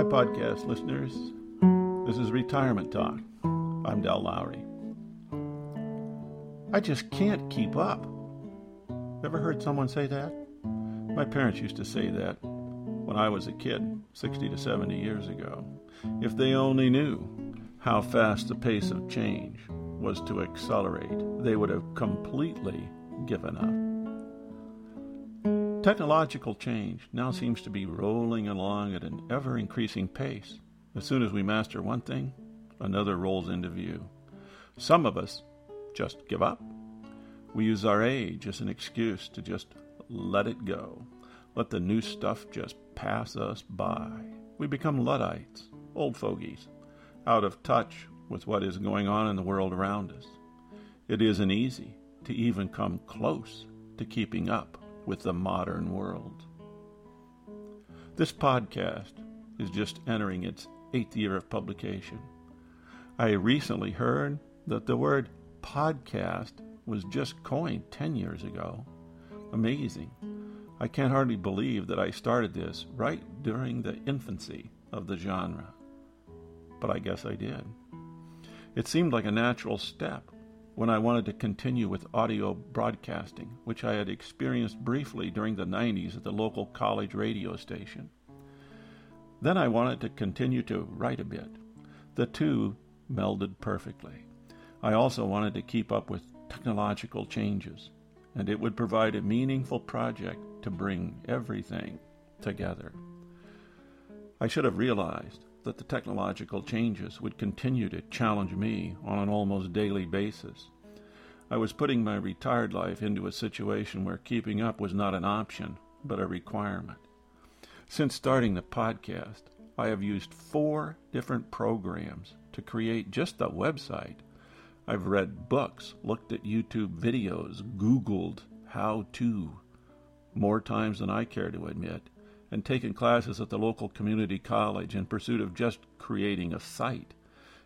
Hi, podcast listeners. This is Retirement Talk. I'm Del Lowry. I just can't keep up. Ever heard someone say that? My parents used to say that when I was a kid, 60 to 70 years ago. If they only knew how fast the pace of change was to accelerate, they would have completely given up. Technological change now seems to be rolling along at an ever increasing pace. As soon as we master one thing, another rolls into view. Some of us just give up. We use our age as an excuse to just let it go, let the new stuff just pass us by. We become Luddites, old fogies, out of touch with what is going on in the world around us. It isn't easy to even come close to keeping up with the modern world. This podcast is just entering its eighth year of publication. I recently heard that the word podcast was just coined 10 years ago. Amazing. I can't hardly believe that I started this right during the infancy of the genre. But I guess I did. It seemed like a natural step when I wanted to continue with audio broadcasting, which I had experienced briefly during the 90s at the local college radio station. Then I wanted to continue to write a bit. The two melded perfectly. I also wanted to keep up with technological changes, and it would provide a meaningful project to bring everything together. I should have realized that the technological changes would continue to challenge me on an almost daily basis. I was putting my retired life into a situation where keeping up was not an option, but a requirement. Since starting the podcast, I have used four different programs to create just the website. I've read books, looked at YouTube videos, Googled how to more times than I care to admit, and taken classes at the local community college in pursuit of just creating a site,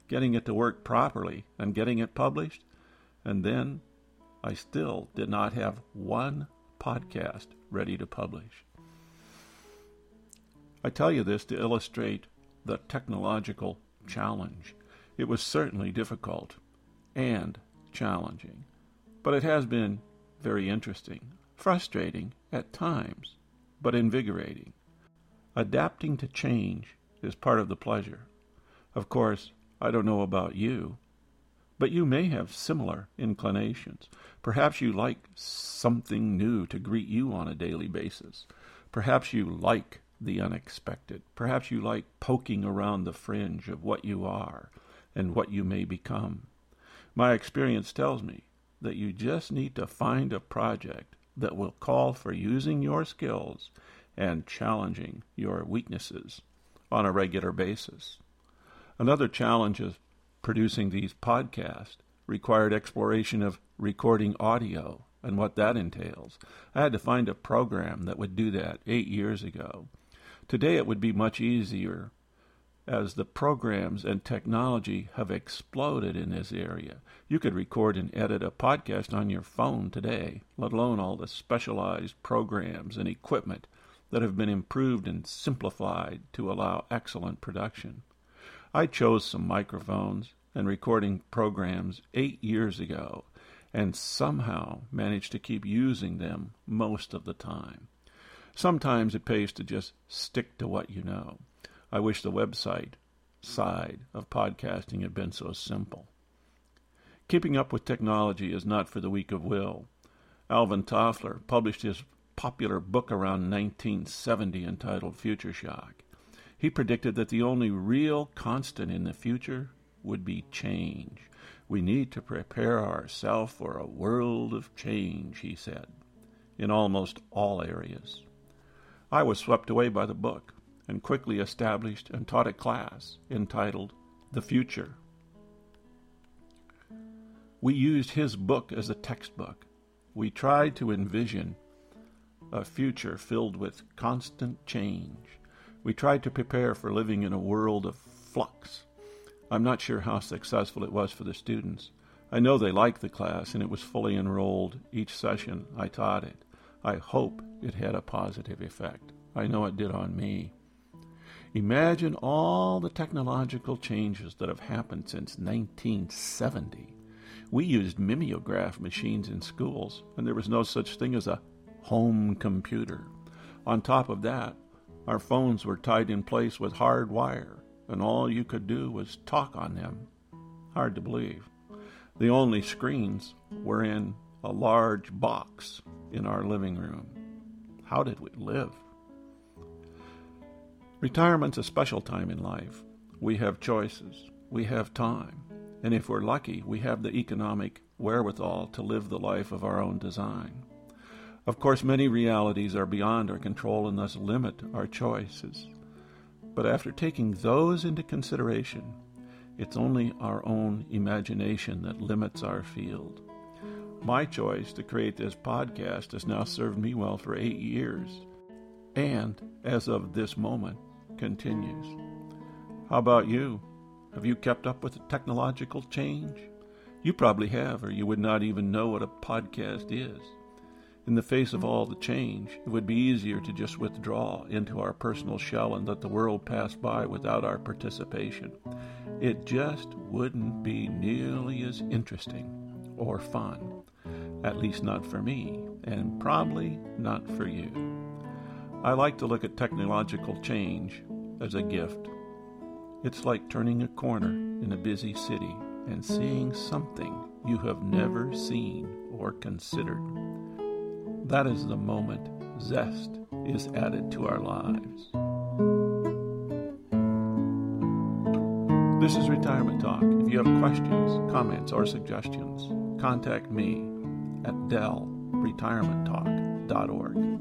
getting it to work properly, and getting it published. And then I still did not have one podcast ready to publish. I tell you this to illustrate the technological challenge. It was certainly difficult and challenging, but it has been very interesting, frustrating at times, but invigorating. Adapting to change is part of the pleasure. Of course, I don't know about you, but you may have similar inclinations. Perhaps you like something new to greet you on a daily basis. Perhaps you like the unexpected. Perhaps you like poking around the fringe of what you are and what you may become. My experience tells me that you just need to find a project that will call for using your skills and challenging your weaknesses on a regular basis. Another challenge of producing these podcasts required exploration of recording audio and what that entails. I had to find a program that would do that eight years ago. Today it would be much easier as the programs and technology have exploded in this area. You could record and edit a podcast on your phone today, let alone all the specialized programs and equipment that have been improved and simplified to allow excellent production. I chose some microphones and recording programs eight years ago and somehow managed to keep using them most of the time. Sometimes it pays to just stick to what you know. I wish the website side of podcasting had been so simple. Keeping up with technology is not for the weak of will. Alvin Toffler published his popular book around 1970 entitled Future Shock. He predicted that the only real constant in the future would be change. We need to prepare ourselves for a world of change, he said, in almost all areas. I was swept away by the book and quickly established and taught a class entitled The Future. We used his book as a textbook. We tried to envision a future filled with constant change. We tried to prepare for living in a world of flux. I'm not sure how successful it was for the students. I know they liked the class and it was fully enrolled each session I taught it. I hope it had a positive effect. I know it did on me. Imagine all the technological changes that have happened since 1970. We used mimeograph machines in schools, and there was no such thing as a home computer. On top of that, our phones were tied in place with hard wire, and all you could do was talk on them. Hard to believe. The only screens were in a large box in our living room. How did we live? Retirement's a special time in life. We have choices, we have time, and if we're lucky, we have the economic wherewithal to live the life of our own design. Of course, many realities are beyond our control and thus limit our choices. But after taking those into consideration, it's only our own imagination that limits our field. My choice to create this podcast has now served me well for eight years, and as of this moment, continues. How about you? Have you kept up with the technological change? You probably have, or you would not even know what a podcast is. In the face of all the change, it would be easier to just withdraw into our personal shell and let the world pass by without our participation. It just wouldn't be nearly as interesting or fun. At least not for me, and probably not for you. I like to look at technological change as a gift. It's like turning a corner in a busy city and seeing something you have never seen or considered. That is the moment zest is added to our lives. This is Retirement Talk. If you have questions, comments, or suggestions, contact me at dellretirementtalk.org.